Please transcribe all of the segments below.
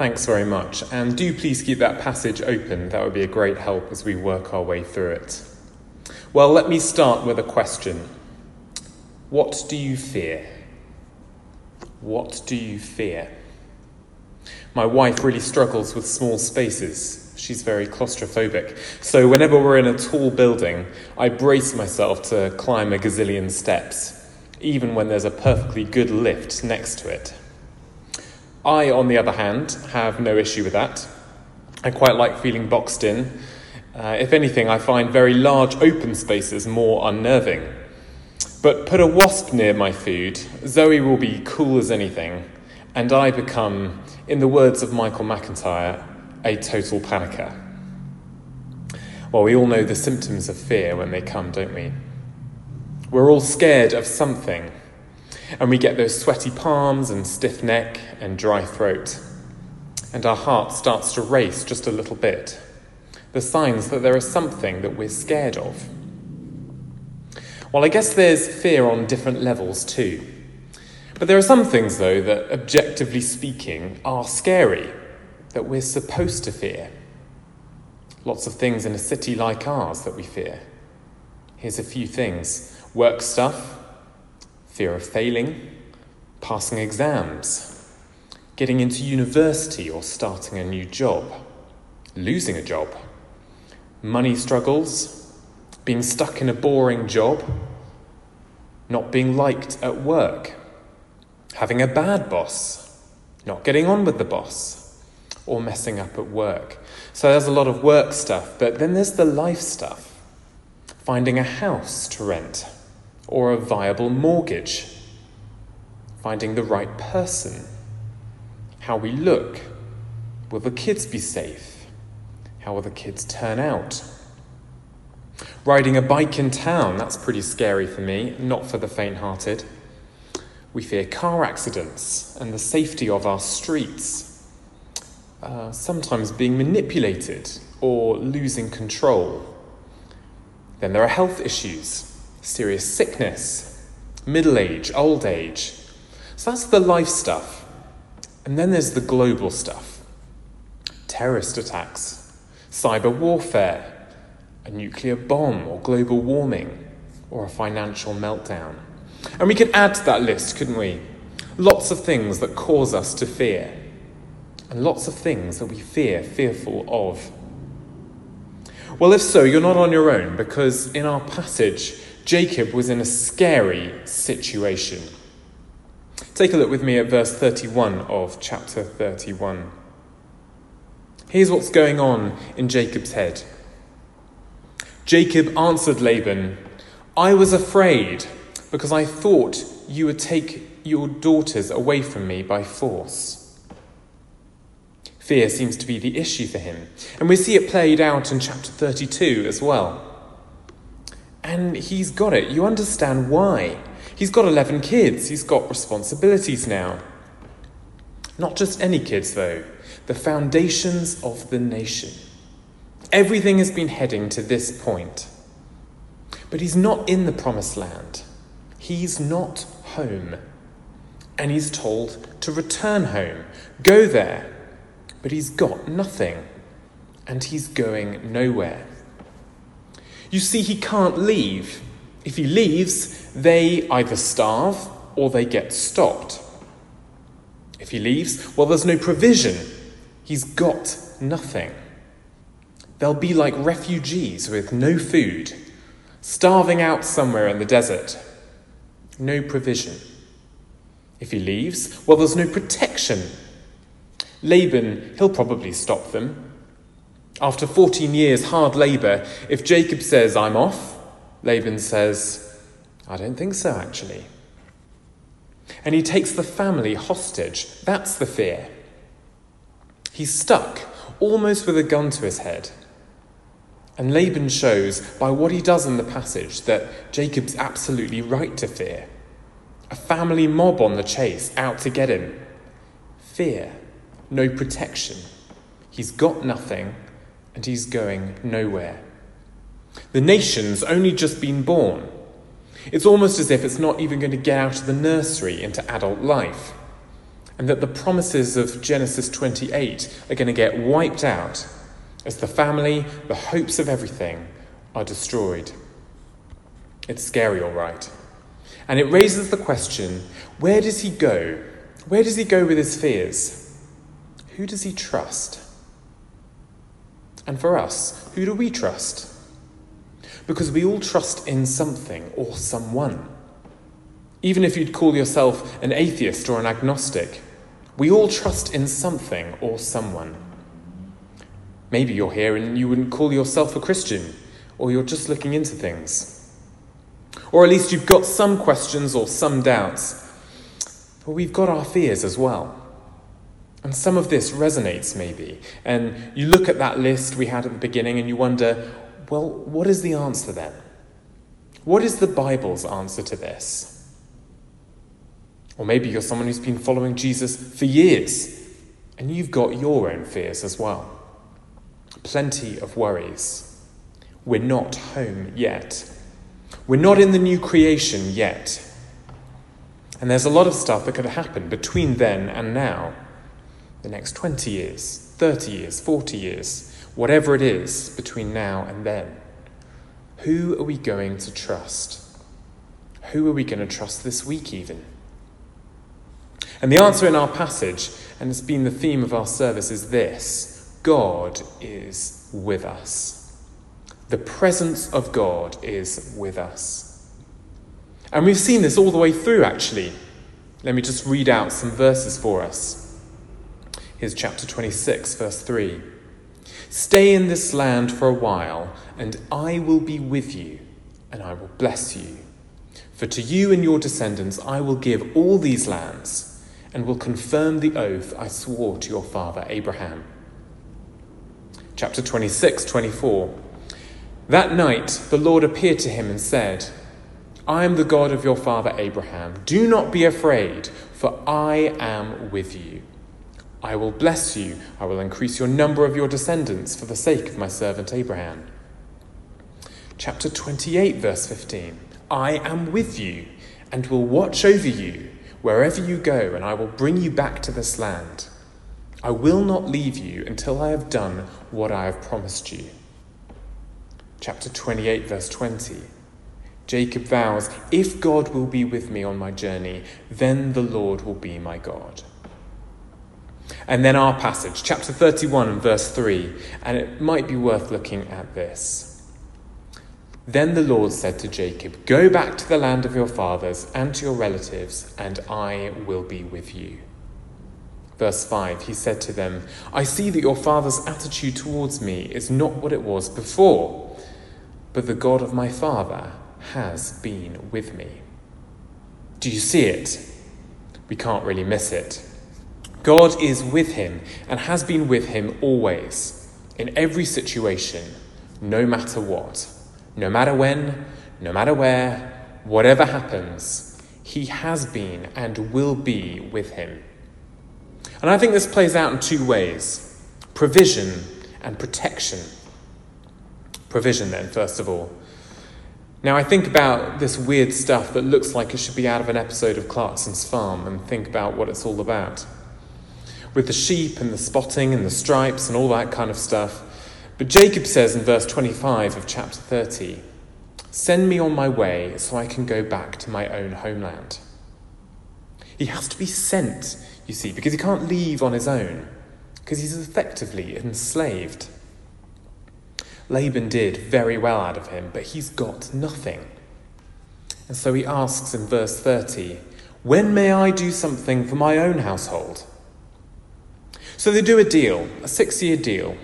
Thanks very much. And do please keep that passage open. That would be a great help as we work our way through it. Well, let me start with a question What do you fear? What do you fear? My wife really struggles with small spaces. She's very claustrophobic. So, whenever we're in a tall building, I brace myself to climb a gazillion steps, even when there's a perfectly good lift next to it. I, on the other hand, have no issue with that. I quite like feeling boxed in. Uh, if anything, I find very large open spaces more unnerving. But put a wasp near my food, Zoe will be cool as anything, and I become, in the words of Michael McIntyre, a total panicker. Well, we all know the symptoms of fear when they come, don't we? We're all scared of something, and we get those sweaty palms and stiff neck and dry throat, and our heart starts to race just a little bit. The signs that there is something that we're scared of. Well, I guess there's fear on different levels too. But there are some things, though, that, objectively speaking, are scary, that we're supposed to fear. Lots of things in a city like ours that we fear. Here's a few things work stuff, fear of failing, passing exams, getting into university or starting a new job, losing a job, money struggles, being stuck in a boring job, not being liked at work having a bad boss, not getting on with the boss, or messing up at work. So there's a lot of work stuff, but then there's the life stuff finding a house to rent, or a viable mortgage, finding the right person, how we look, will the kids be safe, how will the kids turn out. Riding a bike in town, that's pretty scary for me, not for the faint hearted. We fear car accidents and the safety of our streets, uh, sometimes being manipulated or losing control. Then there are health issues, serious sickness, middle age, old age. So that's the life stuff. And then there's the global stuff terrorist attacks, cyber warfare, a nuclear bomb or global warming, or a financial meltdown. And we could add to that list, couldn't we? Lots of things that cause us to fear, and lots of things that we fear, fearful of. Well, if so, you're not on your own, because in our passage, Jacob was in a scary situation. Take a look with me at verse 31 of chapter 31. Here's what's going on in Jacob's head. Jacob answered Laban, I was afraid because I thought you would take your daughters away from me by force. Fear seems to be the issue for him, and we see it played out in chapter 32 as well. And he's got it. You understand why. He's got 11 kids, he's got responsibilities now. Not just any kids, though, the foundations of the nation. Everything has been heading to this point. But he's not in the promised land. He's not home. And he's told to return home, go there. But he's got nothing. And he's going nowhere. You see, he can't leave. If he leaves, they either starve or they get stopped. If he leaves, well, there's no provision. He's got nothing. They'll be like refugees with no food, starving out somewhere in the desert no provision. If he leaves, well, there's no protection. Laban, he'll probably stop them. After 14 years hard labour, if Jacob says, I'm off, Laban says, I don't think so, actually. And he takes the family hostage. That's the fear. He's stuck, almost with a gun to his head. And Laban shows by what he does in the passage that Jacob's absolutely right to fear. A family mob on the chase, out to get him. Fear, no protection. He's got nothing, and he's going nowhere. The nation's only just been born. It's almost as if it's not even going to get out of the nursery into adult life. and that the promises of Genesis 28 are going to get wiped out as the family, the hopes of everything, are destroyed. It's scary, all right. And it raises the question where does he go? Where does he go with his fears? Who does he trust? And for us, who do we trust? Because we all trust in something or someone. Even if you'd call yourself an atheist or an agnostic, we all trust in something or someone. Maybe you're here and you wouldn't call yourself a Christian, or you're just looking into things. Or at least you've got some questions or some doubts. But we've got our fears as well. And some of this resonates, maybe. And you look at that list we had at the beginning and you wonder, well, what is the answer then? What is the Bible's answer to this? Or maybe you're someone who's been following Jesus for years and you've got your own fears as well. Plenty of worries. We're not home yet. We're not in the new creation yet. And there's a lot of stuff that could happen between then and now. The next 20 years, 30 years, 40 years, whatever it is between now and then. Who are we going to trust? Who are we going to trust this week, even? And the answer in our passage, and it's been the theme of our service, is this God is with us. The presence of God is with us. And we've seen this all the way through, actually. Let me just read out some verses for us. Here's chapter 26, verse 3. Stay in this land for a while, and I will be with you, and I will bless you. For to you and your descendants I will give all these lands and will confirm the oath I swore to your father Abraham. Chapter 26, 24. That night the Lord appeared to him and said, I am the God of your father Abraham. Do not be afraid, for I am with you. I will bless you. I will increase your number of your descendants for the sake of my servant Abraham. Chapter 28, verse 15. I am with you and will watch over you wherever you go, and I will bring you back to this land. I will not leave you until I have done what I have promised you. Chapter 28, verse 20. Jacob vows, If God will be with me on my journey, then the Lord will be my God. And then our passage, chapter 31 and verse 3, and it might be worth looking at this. Then the Lord said to Jacob, Go back to the land of your fathers and to your relatives, and I will be with you. Verse 5 He said to them, I see that your father's attitude towards me is not what it was before, but the God of my father has been with me. Do you see it? We can't really miss it. God is with him and has been with him always, in every situation, no matter what. No matter when, no matter where, whatever happens, He has been and will be with him. And I think this plays out in two ways provision and protection. Provision, then, first of all. Now, I think about this weird stuff that looks like it should be out of an episode of Clarkson's Farm and think about what it's all about. With the sheep and the spotting and the stripes and all that kind of stuff. But Jacob says in verse 25 of chapter 30 Send me on my way so I can go back to my own homeland. He has to be sent, you see, because he can't leave on his own, because he's effectively enslaved. Laban did very well out of him, but he's got nothing. And so he asks in verse 30 When may I do something for my own household? So they do a deal, a six year deal.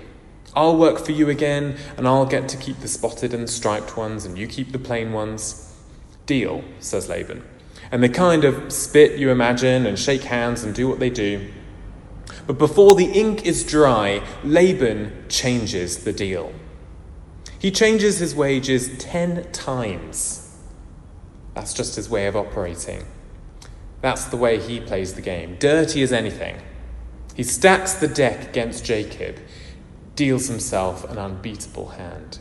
I'll work for you again, and I'll get to keep the spotted and striped ones, and you keep the plain ones. Deal, says Laban. And they kind of spit, you imagine, and shake hands and do what they do. But before the ink is dry, Laban changes the deal. He changes his wages ten times. That's just his way of operating. That's the way he plays the game, dirty as anything. He stacks the deck against Jacob deals himself an unbeatable hand.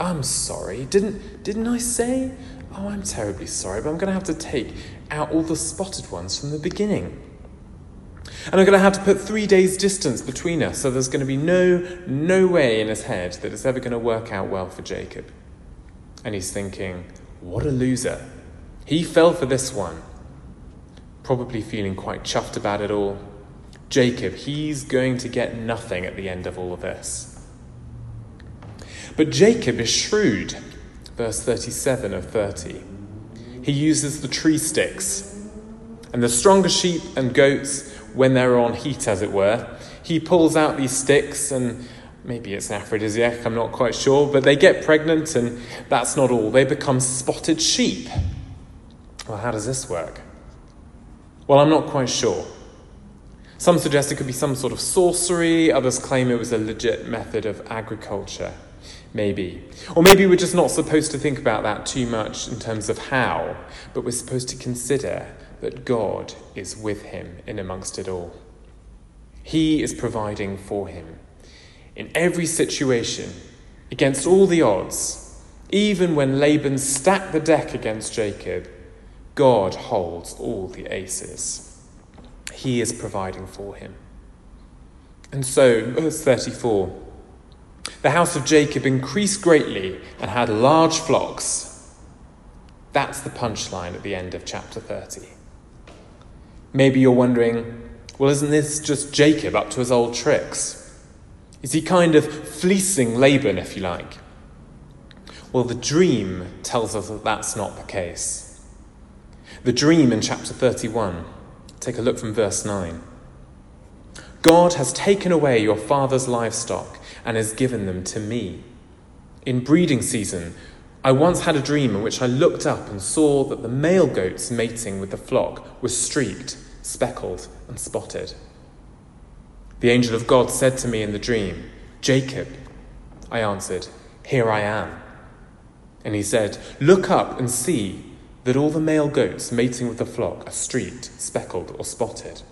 I'm sorry, didn't, didn't I say? Oh, I'm terribly sorry, but I'm going to have to take out all the spotted ones from the beginning. And I'm going to have to put three days' distance between us, so there's going to be no, no way in his head that it's ever going to work out well for Jacob. And he's thinking, what a loser. He fell for this one. Probably feeling quite chuffed about it all. Jacob, he's going to get nothing at the end of all of this. But Jacob is shrewd. Verse 37 of 30. He uses the tree sticks. And the stronger sheep and goats when they're on heat, as it were. He pulls out these sticks, and maybe it's an aphrodisiac, I'm not quite sure, but they get pregnant, and that's not all. They become spotted sheep. Well, how does this work? Well, I'm not quite sure. Some suggest it could be some sort of sorcery, others claim it was a legit method of agriculture. Maybe. Or maybe we're just not supposed to think about that too much in terms of how, but we're supposed to consider that God is with him in amongst it all. He is providing for him. In every situation, against all the odds, even when Laban stacked the deck against Jacob, God holds all the aces. He is providing for him. And so, verse 34 the house of Jacob increased greatly and had large flocks. That's the punchline at the end of chapter 30. Maybe you're wondering, well, isn't this just Jacob up to his old tricks? Is he kind of fleecing Laban, if you like? Well, the dream tells us that that's not the case. The dream in chapter 31, take a look from verse 9. God has taken away your father's livestock and has given them to me. In breeding season, I once had a dream in which I looked up and saw that the male goats mating with the flock were streaked, speckled, and spotted. The angel of God said to me in the dream, Jacob. I answered, Here I am. And he said, Look up and see that all the male goats mating with the flock are streaked, speckled, or spotted.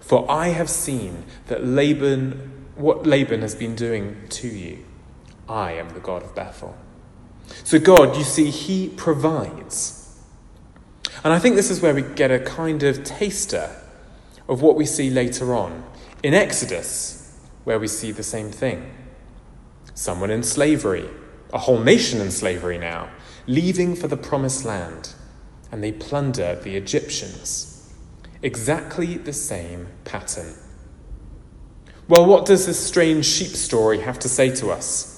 For I have seen that Laban, what Laban has been doing to you. I am the God of Bethel. So, God, you see, He provides. And I think this is where we get a kind of taster of what we see later on in Exodus, where we see the same thing. Someone in slavery, a whole nation in slavery now, leaving for the promised land, and they plunder the Egyptians. Exactly the same pattern. Well, what does this strange sheep story have to say to us?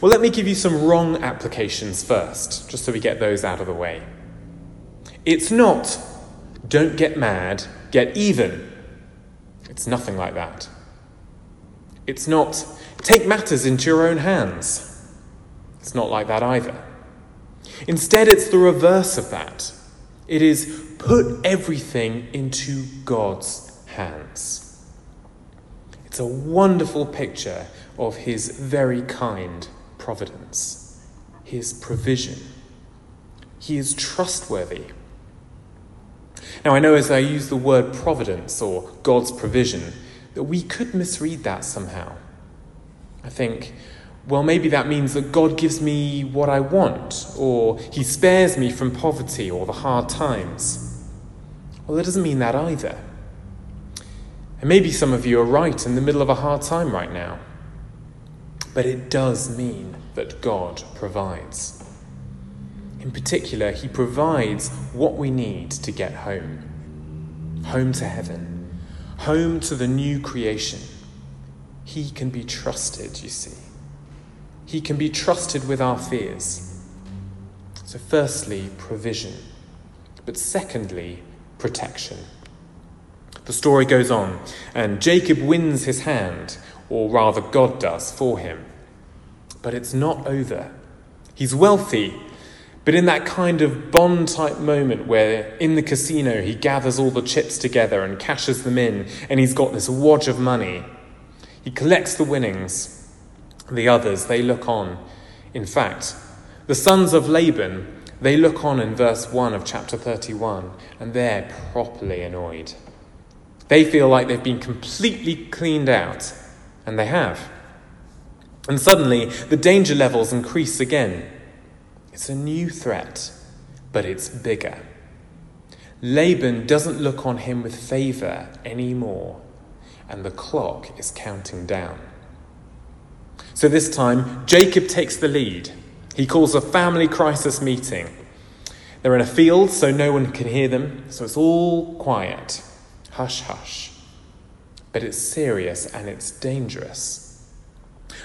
Well, let me give you some wrong applications first, just so we get those out of the way. It's not, don't get mad, get even. It's nothing like that. It's not, take matters into your own hands. It's not like that either. Instead, it's the reverse of that. It is put everything into God's hands. It's a wonderful picture of his very kind providence, his provision. He is trustworthy. Now, I know as I use the word providence or God's provision, that we could misread that somehow. I think, well, maybe that means that God gives me what I want, or He spares me from poverty or the hard times. Well, it doesn't mean that either. And maybe some of you are right in the middle of a hard time right now. But it does mean that God provides. In particular, He provides what we need to get home home to heaven, home to the new creation. He can be trusted, you see. He can be trusted with our fears. So, firstly, provision, but secondly, protection. The story goes on, and Jacob wins his hand, or rather, God does for him. But it's not over. He's wealthy, but in that kind of Bond type moment where in the casino he gathers all the chips together and cashes them in, and he's got this wad of money, he collects the winnings. The others, they look on. In fact, the sons of Laban, they look on in verse 1 of chapter 31, and they're properly annoyed. They feel like they've been completely cleaned out, and they have. And suddenly, the danger levels increase again. It's a new threat, but it's bigger. Laban doesn't look on him with favour anymore, and the clock is counting down. So this time, Jacob takes the lead. He calls a family crisis meeting. They're in a field, so no one can hear them, so it's all quiet. Hush, hush. But it's serious and it's dangerous.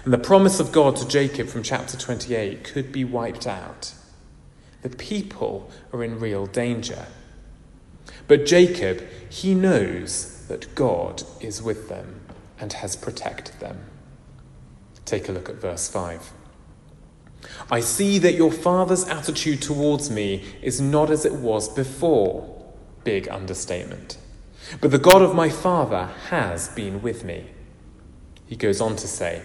And the promise of God to Jacob from chapter 28 could be wiped out. The people are in real danger. But Jacob, he knows that God is with them and has protected them. Take a look at verse 5. I see that your father's attitude towards me is not as it was before. Big understatement. But the God of my father has been with me. He goes on to say,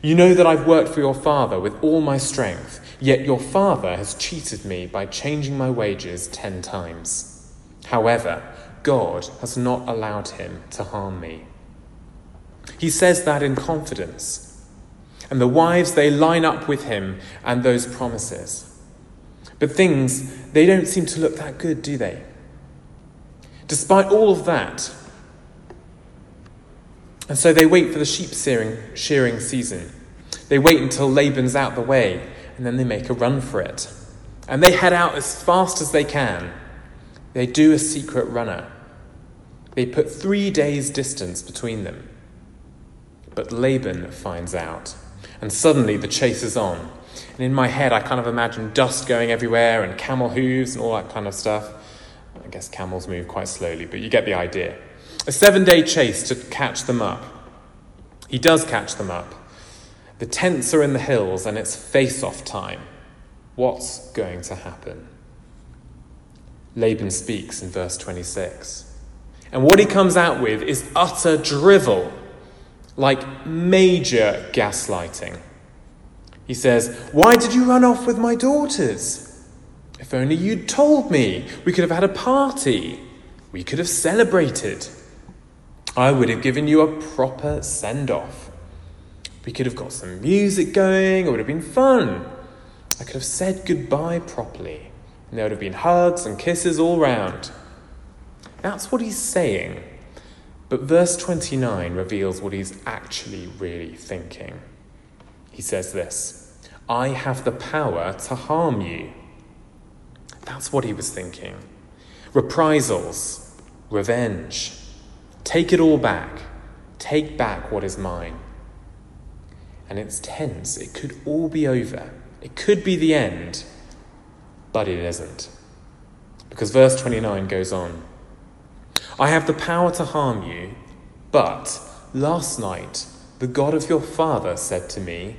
You know that I've worked for your father with all my strength, yet your father has cheated me by changing my wages ten times. However, God has not allowed him to harm me. He says that in confidence and the wives, they line up with him and those promises. But things, they don't seem to look that good, do they? Despite all of that, and so they wait for the sheep shearing, shearing season. They wait until Laban's out the way, and then they make a run for it. And they head out as fast as they can. They do a secret runner. They put three days' distance between them. But Laban finds out. And suddenly the chase is on. And in my head, I kind of imagine dust going everywhere and camel hooves and all that kind of stuff. I guess camels move quite slowly, but you get the idea. A seven day chase to catch them up. He does catch them up. The tents are in the hills and it's face off time. What's going to happen? Laban speaks in verse 26. And what he comes out with is utter drivel like major gaslighting. He says, Why did you run off with my daughters? If only you'd told me, we could have had a party. We could have celebrated. I would have given you a proper send off. We could have got some music going, it would have been fun. I could have said goodbye properly, and there would have been hugs and kisses all round. That's what he's saying but verse 29 reveals what he's actually really thinking. He says this I have the power to harm you. That's what he was thinking. Reprisals, revenge. Take it all back. Take back what is mine. And it's tense. It could all be over. It could be the end, but it isn't. Because verse 29 goes on I have the power to harm you, but last night the God of your father said to me,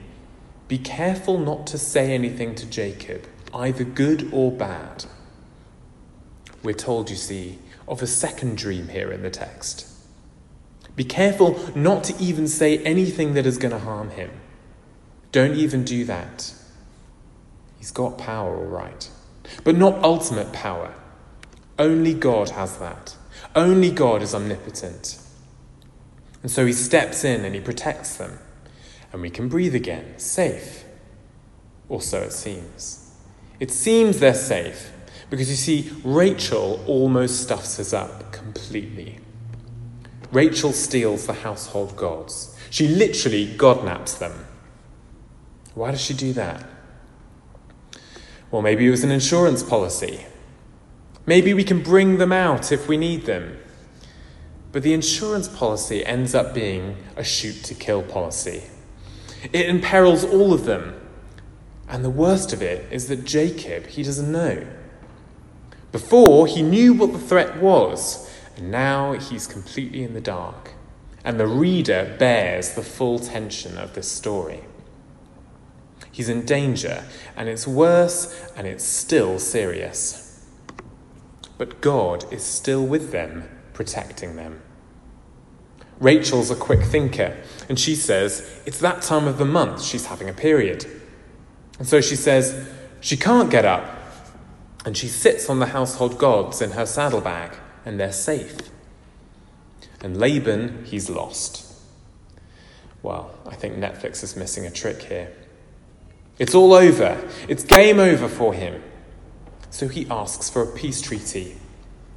Be careful not to say anything to Jacob, either good or bad. We're told, you see, of a second dream here in the text. Be careful not to even say anything that is going to harm him. Don't even do that. He's got power, all right, but not ultimate power. Only God has that. Only God is omnipotent. And so he steps in and he protects them. And we can breathe again, safe. Or so it seems. It seems they're safe because you see, Rachel almost stuffs us up completely. Rachel steals the household gods. She literally godnaps them. Why does she do that? Well, maybe it was an insurance policy. Maybe we can bring them out if we need them. But the insurance policy ends up being a shoot to kill policy. It imperils all of them. And the worst of it is that Jacob, he doesn't know. Before, he knew what the threat was, and now he's completely in the dark. And the reader bears the full tension of this story. He's in danger, and it's worse, and it's still serious. But God is still with them, protecting them. Rachel's a quick thinker, and she says it's that time of the month she's having a period. And so she says she can't get up, and she sits on the household gods in her saddlebag, and they're safe. And Laban, he's lost. Well, I think Netflix is missing a trick here. It's all over. It's game over for him. So he asks for a peace treaty.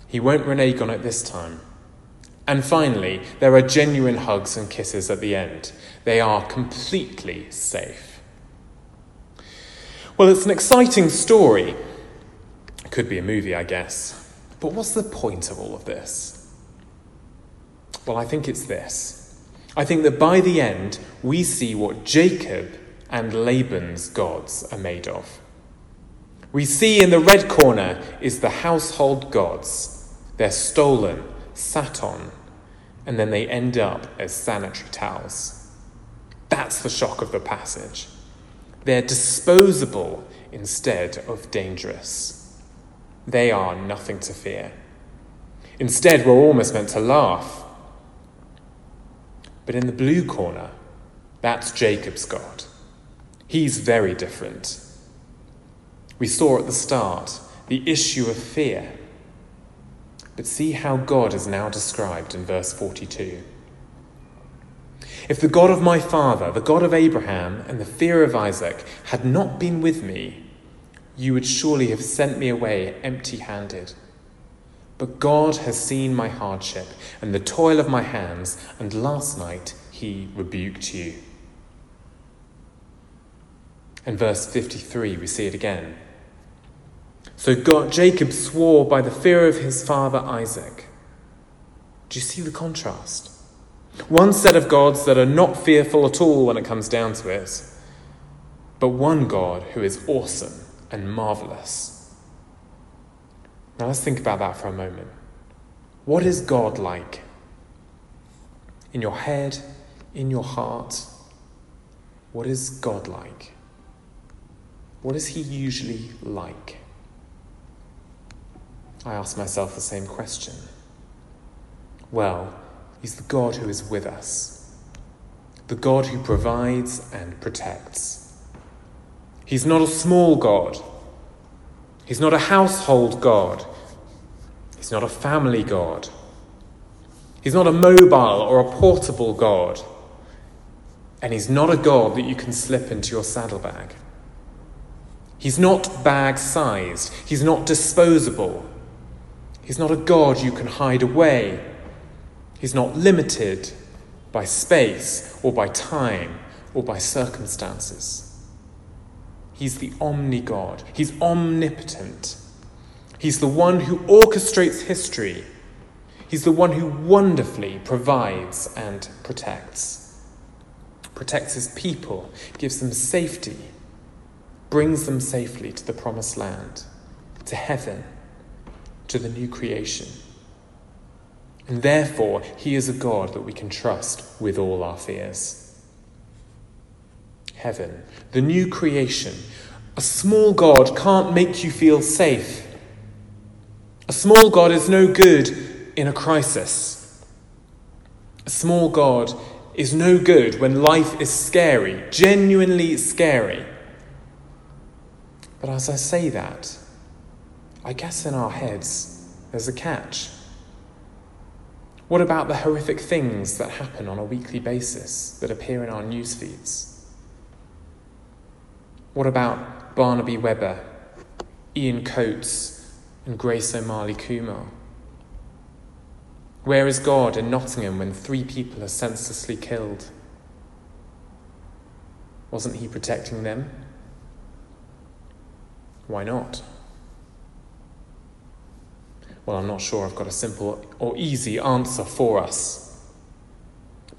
He won't renege on it this time. And finally, there are genuine hugs and kisses at the end. They are completely safe. Well, it's an exciting story. It could be a movie, I guess. But what's the point of all of this? Well, I think it's this. I think that by the end, we see what Jacob and Laban's gods are made of. We see in the red corner is the household gods. They're stolen, sat on, and then they end up as sanitary towels. That's the shock of the passage. They're disposable instead of dangerous. They are nothing to fear. Instead, we're almost meant to laugh. But in the blue corner, that's Jacob's God. He's very different. We saw at the start the issue of fear. But see how God is now described in verse 42. If the God of my father, the God of Abraham, and the fear of Isaac had not been with me, you would surely have sent me away empty handed. But God has seen my hardship and the toil of my hands, and last night he rebuked you. In verse 53, we see it again. So God, Jacob swore by the fear of his father Isaac. Do you see the contrast? One set of gods that are not fearful at all when it comes down to it, but one God who is awesome and marvelous. Now let's think about that for a moment. What is God like? In your head, in your heart, what is God like? What is He usually like? I ask myself the same question. Well, He's the God who is with us, the God who provides and protects. He's not a small God, He's not a household God, He's not a family God, He's not a mobile or a portable God, and He's not a God that you can slip into your saddlebag. He's not bag sized. He's not disposable. He's not a God you can hide away. He's not limited by space or by time or by circumstances. He's the omni God. He's omnipotent. He's the one who orchestrates history. He's the one who wonderfully provides and protects. Protects his people, gives them safety, brings them safely to the promised land, to heaven to the new creation. And therefore, He is a God that we can trust with all our fears. Heaven, the new creation. A small God can't make you feel safe. A small God is no good in a crisis. A small God is no good when life is scary, genuinely scary. But as I say that, I guess in our heads there's a catch. What about the horrific things that happen on a weekly basis that appear in our news feeds? What about Barnaby Webber, Ian Coates, and Grace O'Malley Kumar? Where is God in Nottingham when three people are senselessly killed? Wasn't He protecting them? Why not? Well, I'm not sure I've got a simple or easy answer for us.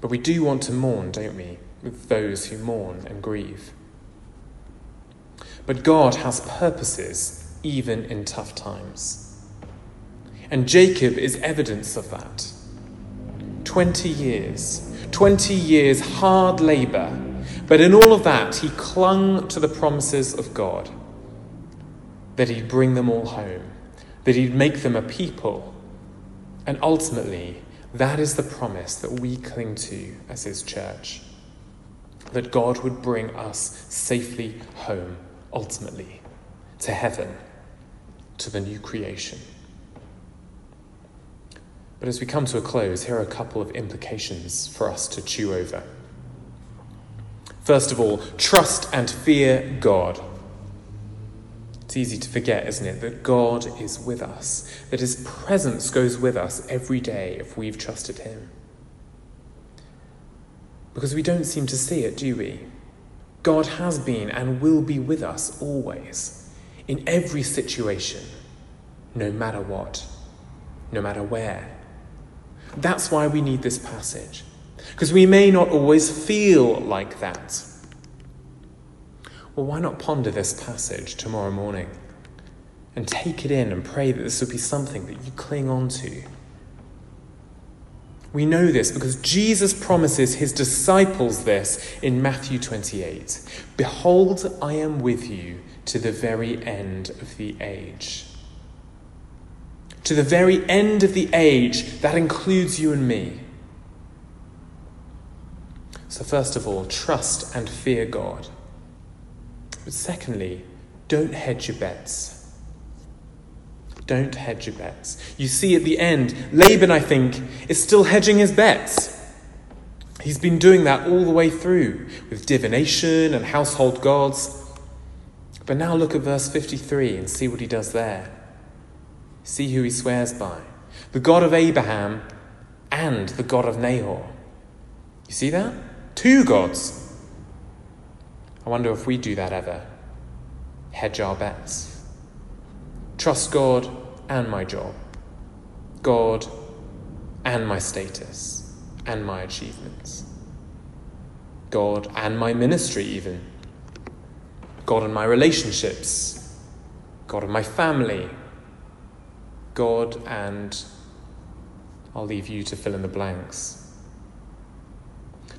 But we do want to mourn, don't we, with those who mourn and grieve. But God has purposes even in tough times. And Jacob is evidence of that. 20 years, 20 years hard labour, but in all of that, he clung to the promises of God that he'd bring them all home that he'd make them a people. And ultimately, that is the promise that we cling to as his church. That God would bring us safely home, ultimately, to heaven, to the new creation. But as we come to a close, here are a couple of implications for us to chew over. First of all, trust and fear God. It's easy to forget, isn't it, that God is with us, that His presence goes with us every day if we've trusted Him. Because we don't seem to see it, do we? God has been and will be with us always, in every situation, no matter what, no matter where. That's why we need this passage, because we may not always feel like that. Well, why not ponder this passage tomorrow morning and take it in and pray that this would be something that you cling on to? We know this because Jesus promises his disciples this in Matthew 28 Behold, I am with you to the very end of the age. To the very end of the age, that includes you and me. So, first of all, trust and fear God. But secondly, don't hedge your bets. Don't hedge your bets. You see at the end, Laban, I think, is still hedging his bets. He's been doing that all the way through with divination and household gods. But now look at verse 53 and see what he does there. See who he swears by the God of Abraham and the God of Nahor. You see that? Two gods. I wonder if we do that ever. Hedge our bets. Trust God and my job, God and my status and my achievements, God and my ministry, even, God and my relationships, God and my family, God and I'll leave you to fill in the blanks.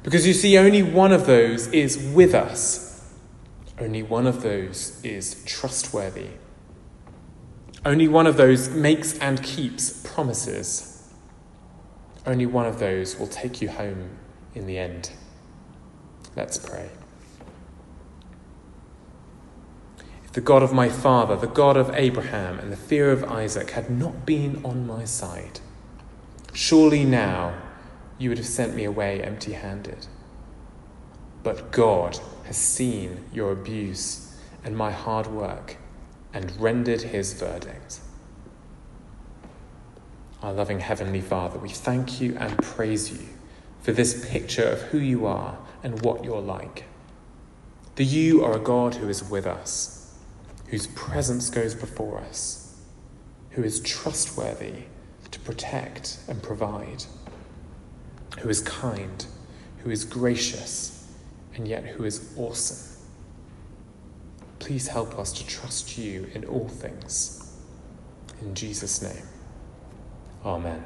Because you see, only one of those is with us. Only one of those is trustworthy. Only one of those makes and keeps promises. Only one of those will take you home in the end. Let's pray. If the God of my father, the God of Abraham, and the fear of Isaac had not been on my side, surely now you would have sent me away empty handed. But God has seen your abuse and my hard work and rendered his verdict. Our loving Heavenly Father, we thank you and praise you for this picture of who you are and what you're like. That you are a God who is with us, whose presence goes before us, who is trustworthy to protect and provide, who is kind, who is gracious, and yet who is awesome. Please help us to trust you in all things. In Jesus' name, Amen.